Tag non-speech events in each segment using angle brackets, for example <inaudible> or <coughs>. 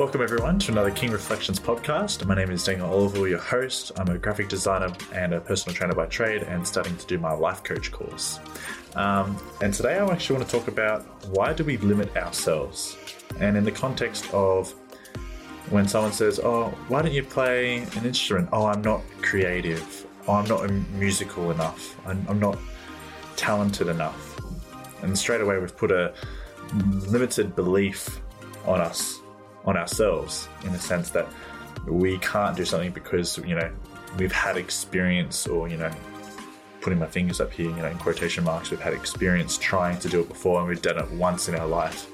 Welcome, everyone, to another King Reflections podcast. My name is Daniel Oliver, your host. I'm a graphic designer and a personal trainer by trade and starting to do my life coach course. Um, and today I actually want to talk about why do we limit ourselves? And in the context of when someone says, Oh, why don't you play an instrument? Oh, I'm not creative. Oh, I'm not musical enough. I'm, I'm not talented enough. And straight away, we've put a limited belief on us on ourselves in the sense that we can't do something because you know we've had experience or you know putting my fingers up here you know in quotation marks we've had experience trying to do it before and we've done it once in our life.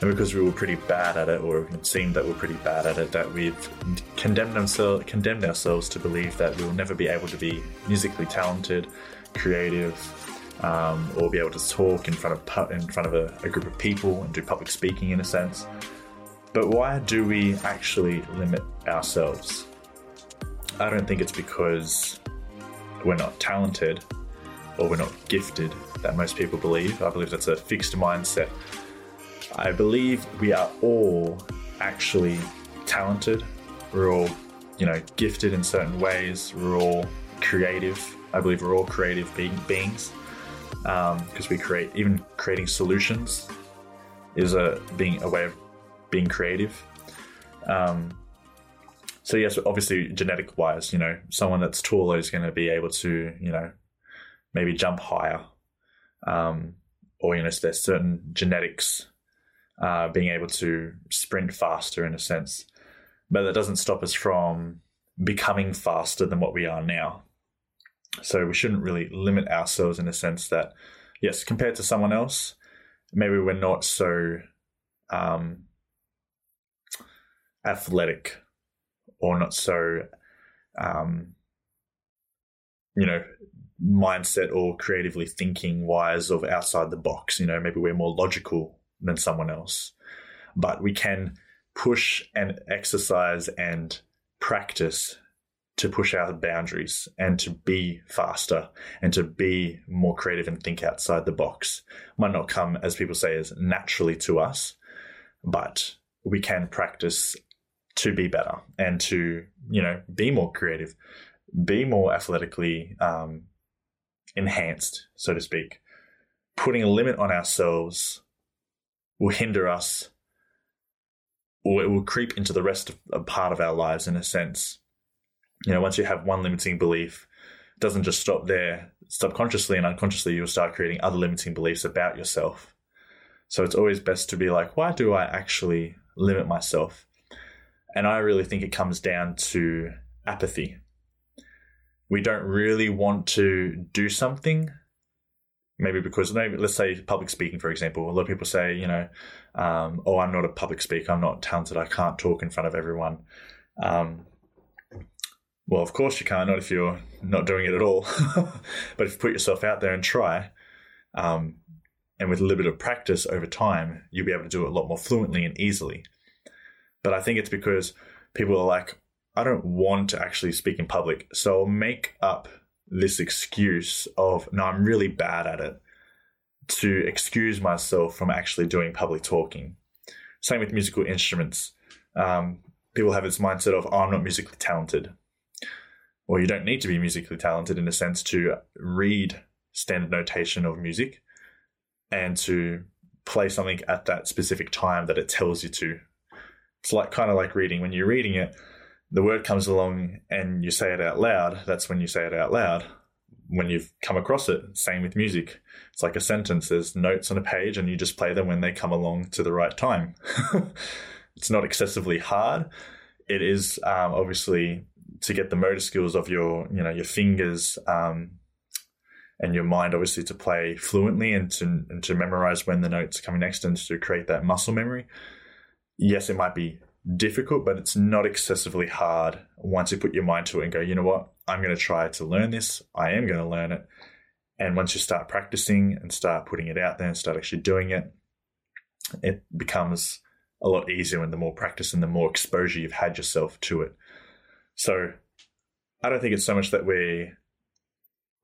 And because we were pretty bad at it or it seemed that we're pretty bad at it that we've condemned ourselves condemned ourselves to believe that we'll never be able to be musically talented creative um, or be able to talk in front of in front of a, a group of people and do public speaking in a sense but why do we actually limit ourselves? I don't think it's because we're not talented or we're not gifted that most people believe. I believe that's a fixed mindset. I believe we are all actually talented. We're all, you know, gifted in certain ways. We're all creative. I believe we're all creative beings because um, we create, even creating solutions is a being a way of being creative. Um, so yes, obviously genetic wise, you know, someone that's taller is going to be able to, you know, maybe jump higher, um, or you know, so there's certain genetics uh, being able to sprint faster in a sense, but that doesn't stop us from becoming faster than what we are now. So we shouldn't really limit ourselves in a sense that, yes, compared to someone else, maybe we're not so um, athletic or not so, um, you know, mindset or creatively thinking wise of outside the box. You know, maybe we're more logical than someone else, but we can push and exercise and practice to push our boundaries and to be faster and to be more creative and think outside the box. Might not come, as people say, as naturally to us, but we can practice to be better and to you know be more creative be more athletically um, enhanced so to speak. Putting a limit on ourselves will hinder us or it will creep into the rest of a part of our lives in a sense. You know once you have one limiting belief it doesn't just stop there. Subconsciously and unconsciously you'll start creating other limiting beliefs about yourself. So it's always best to be like why do i actually limit myself and I really think it comes down to apathy. We don't really want to do something, maybe because maybe let's say public speaking, for example. A lot of people say, you know, um, oh, I'm not a public speaker. I'm not talented. I can't talk in front of everyone. Um, well, of course you can't, not if you're not doing it at all. <laughs> but if you put yourself out there and try, um, and with a little bit of practice over time, you'll be able to do it a lot more fluently and easily. But I think it's because people are like, I don't want to actually speak in public. So I'll make up this excuse of, no, I'm really bad at it to excuse myself from actually doing public talking. Same with musical instruments. Um, people have this mindset of, oh, I'm not musically talented. Or you don't need to be musically talented in a sense to read standard notation of music and to play something at that specific time that it tells you to it's like kind of like reading. When you're reading it, the word comes along and you say it out loud. That's when you say it out loud. When you've come across it, same with music. It's like a sentence. There's notes on a page, and you just play them when they come along to the right time. <laughs> it's not excessively hard. It is um, obviously to get the motor skills of your, you know, your fingers um, and your mind, obviously, to play fluently and to and to memorize when the notes are coming next, and to create that muscle memory yes, it might be difficult, but it's not excessively hard once you put your mind to it and go, you know what, I'm going to try to learn this. I am going to learn it. And once you start practicing and start putting it out there and start actually doing it, it becomes a lot easier and the more practice and the more exposure you've had yourself to it. So I don't think it's so much that we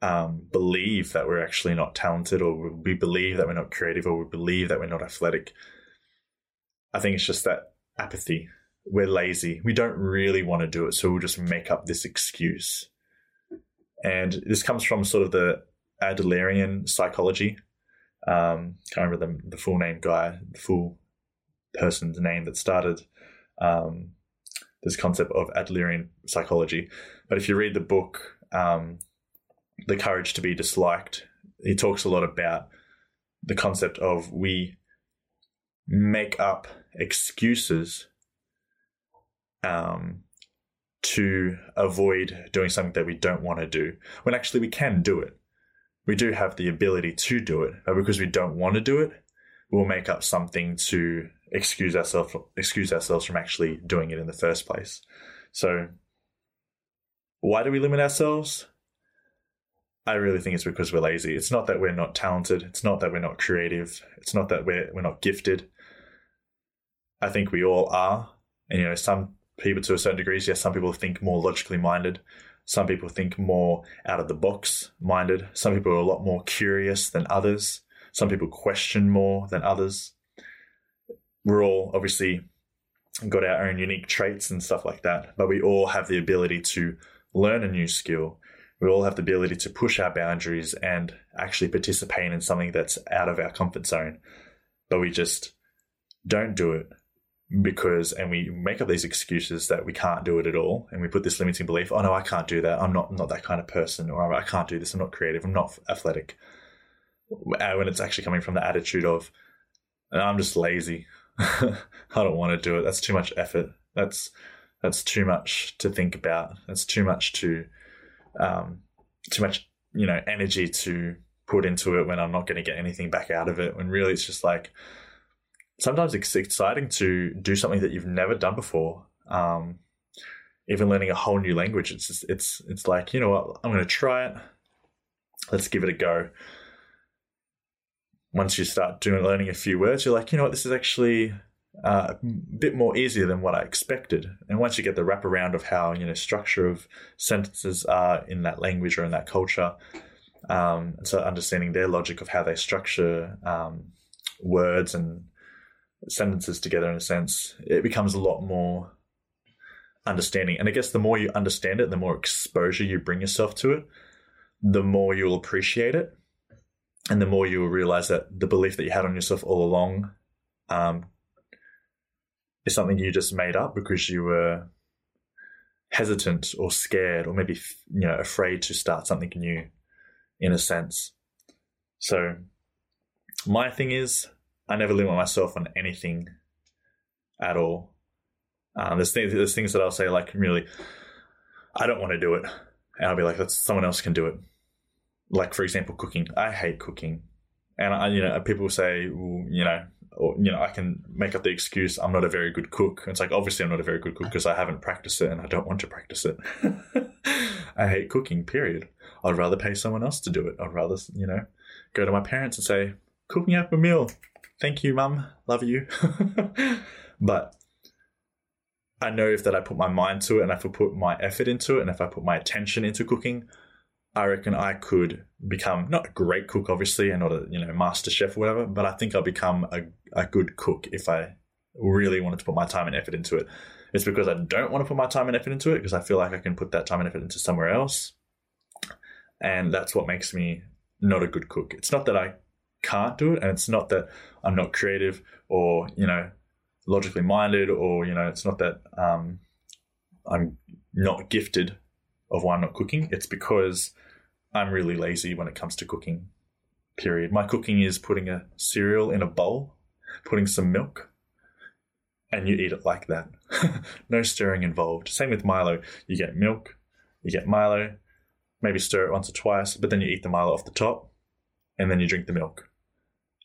um, believe that we're actually not talented or we believe that we're not creative or we believe that we're not athletic. I think it's just that apathy we're lazy. We don't really want to do it, so we'll just make up this excuse. And this comes from sort of the Adlerian psychology. Um, can't remember the, the full name guy, the full person's name that started um, this concept of Adlerian psychology. But if you read the book, um, The Courage to Be Disliked, he talks a lot about the concept of we make up excuses um, to avoid doing something that we don't want to do when actually we can do it. We do have the ability to do it, but because we don't want to do it, we'll make up something to excuse ourselves excuse ourselves from actually doing it in the first place. So why do we limit ourselves? I really think it's because we're lazy. It's not that we're not talented. It's not that we're not creative. It's not that we're we're not gifted. I think we all are. And you know, some people to a certain degree, yes, some people think more logically minded. Some people think more out of the box minded. Some people are a lot more curious than others. Some people question more than others. We're all obviously got our own unique traits and stuff like that, but we all have the ability to learn a new skill. We all have the ability to push our boundaries and actually participate in something that's out of our comfort zone, but we just don't do it because and we make up these excuses that we can't do it at all and we put this limiting belief oh no i can't do that. I'm not not that kind of person or i can't do this. I'm not creative. I'm not athletic. Uh, when it's actually coming from the attitude of i'm just lazy. <laughs> I don't want to do it. That's too much effort. That's that's too much to think about. That's too much to um too much you know energy to put into it when i'm not going to get anything back out of it. When really it's just like sometimes it's exciting to do something that you've never done before. Um, even learning a whole new language, it's just, it's it's like you know what, I'm going to try it. Let's give it a go. Once you start doing learning a few words, you're like, you know what, this is actually uh, a bit more easier than what I expected. And once you get the wraparound of how you know structure of sentences are in that language or in that culture, um, so understanding their logic of how they structure um, words and sentences together in a sense, it becomes a lot more understanding. And I guess the more you understand it, the more exposure you bring yourself to it, the more you'll appreciate it. And the more you will realize that the belief that you had on yourself all along um, is something you just made up because you were hesitant or scared or maybe you know afraid to start something new in a sense so my thing is I never limit myself on anything at all. Um, there's things there's things that I'll say like really, I don't want to do it, and I'll be like, that's someone else can do it. Like for example, cooking. I hate cooking, and I, you know people say, well, you know, or you know, I can make up the excuse I'm not a very good cook. It's like obviously I'm not a very good cook because I haven't practiced it and I don't want to practice it. <laughs> I hate cooking. Period. I'd rather pay someone else to do it. I'd rather you know go to my parents and say, cook me up a meal thank you, mum, love you. <laughs> but I know if that I put my mind to it and if I put my effort into it and if I put my attention into cooking, I reckon I could become not a great cook, obviously, and not a you know master chef or whatever, but I think I'll become a, a good cook if I really wanted to put my time and effort into it. It's because I don't want to put my time and effort into it because I feel like I can put that time and effort into somewhere else. And that's what makes me not a good cook. It's not that I can't do it. And it's not that I'm not creative or, you know, logically minded or, you know, it's not that um, I'm not gifted of why I'm not cooking. It's because I'm really lazy when it comes to cooking, period. My cooking is putting a cereal in a bowl, putting some milk, and you eat it like that. <laughs> no stirring involved. Same with Milo. You get milk, you get Milo, maybe stir it once or twice, but then you eat the Milo off the top, and then you drink the milk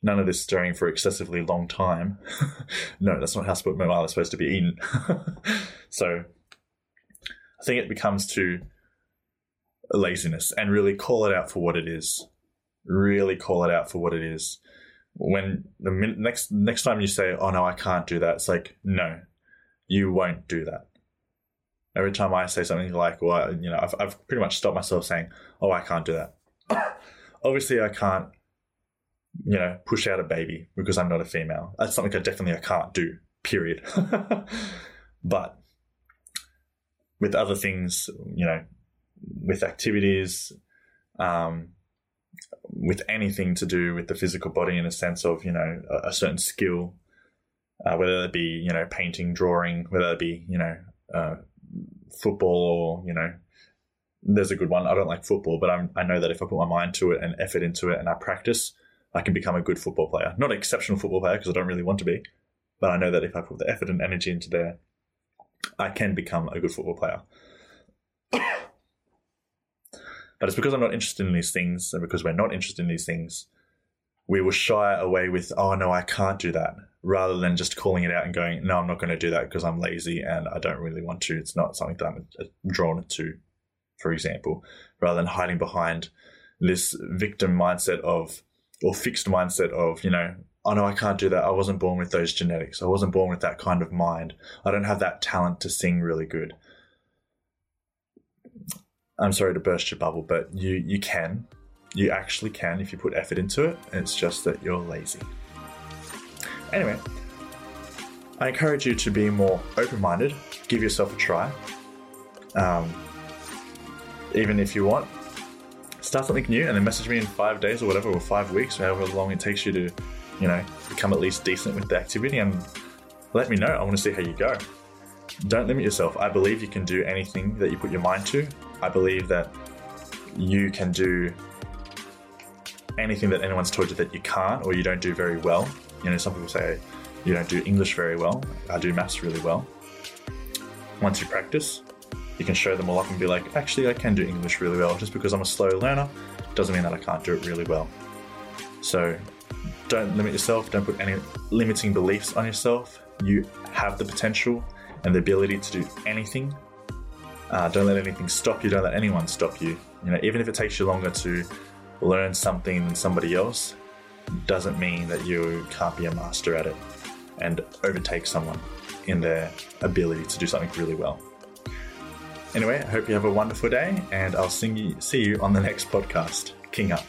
none of this stirring for excessively long time. <laughs> no, that's not how split mobile is supposed to be eaten. <laughs> so I think it becomes to laziness and really call it out for what it is. Really call it out for what it is. When the min- next next time you say, "Oh no, I can't do that," it's like, no, you won't do that. Every time I say something like, "Well, you know," I've, I've pretty much stopped myself saying, "Oh, I can't do that." <coughs> Obviously, I can't you know, push out a baby because I'm not a female. That's something I definitely I can't do. Period. <laughs> But with other things, you know, with activities, um, with anything to do with the physical body in a sense of, you know, a, a certain skill, uh, whether it be, you know, painting, drawing, whether it be, you know, uh, football or, you know, there's a good one. I don't like football, but I'm, I know that if I put my mind to it and effort into it and I practice, I can become a good football player. Not an exceptional football player because I don't really want to be, but I know that if I put the effort and energy into there, I can become a good football player. <coughs> but it's because I'm not interested in these things, and because we're not interested in these things, we will shy away with, oh no, I can't do that, rather than just calling it out and going, no, I'm not going to do that because I'm lazy and I don't really want to. It's not something that I'm uh, drawn to, for example, rather than hiding behind this victim mindset of, or fixed mindset of, you know, oh no, I can't do that. I wasn't born with those genetics. I wasn't born with that kind of mind. I don't have that talent to sing really good. I'm sorry to burst your bubble, but you you can. You actually can if you put effort into it. It's just that you're lazy. Anyway, I encourage you to be more open minded, give yourself a try. Um, even if you want, start something new and then message me in five days or whatever, or five weeks, or however long it takes you to you know, become at least decent with the activity and let me know. I want to see how you go. Don't limit yourself. I believe you can do anything that you put your mind to. I believe that you can do anything that anyone's told you that you can't or you don't do very well. You know, some people say you don't do English very well. I do maths really well. Once you practice, you can show them all up and be like, actually, I can do English really well. Just because I'm a slow learner doesn't mean that I can't do it really well. So don't limit yourself. Don't put any limiting beliefs on yourself. You have the potential and the ability to do anything. Uh, don't let anything stop you. Don't let anyone stop you. You know, even if it takes you longer to learn something than somebody else, doesn't mean that you can't be a master at it and overtake someone in their ability to do something really well. Anyway, I hope you have a wonderful day, and I'll see you, see you on the next podcast. King up.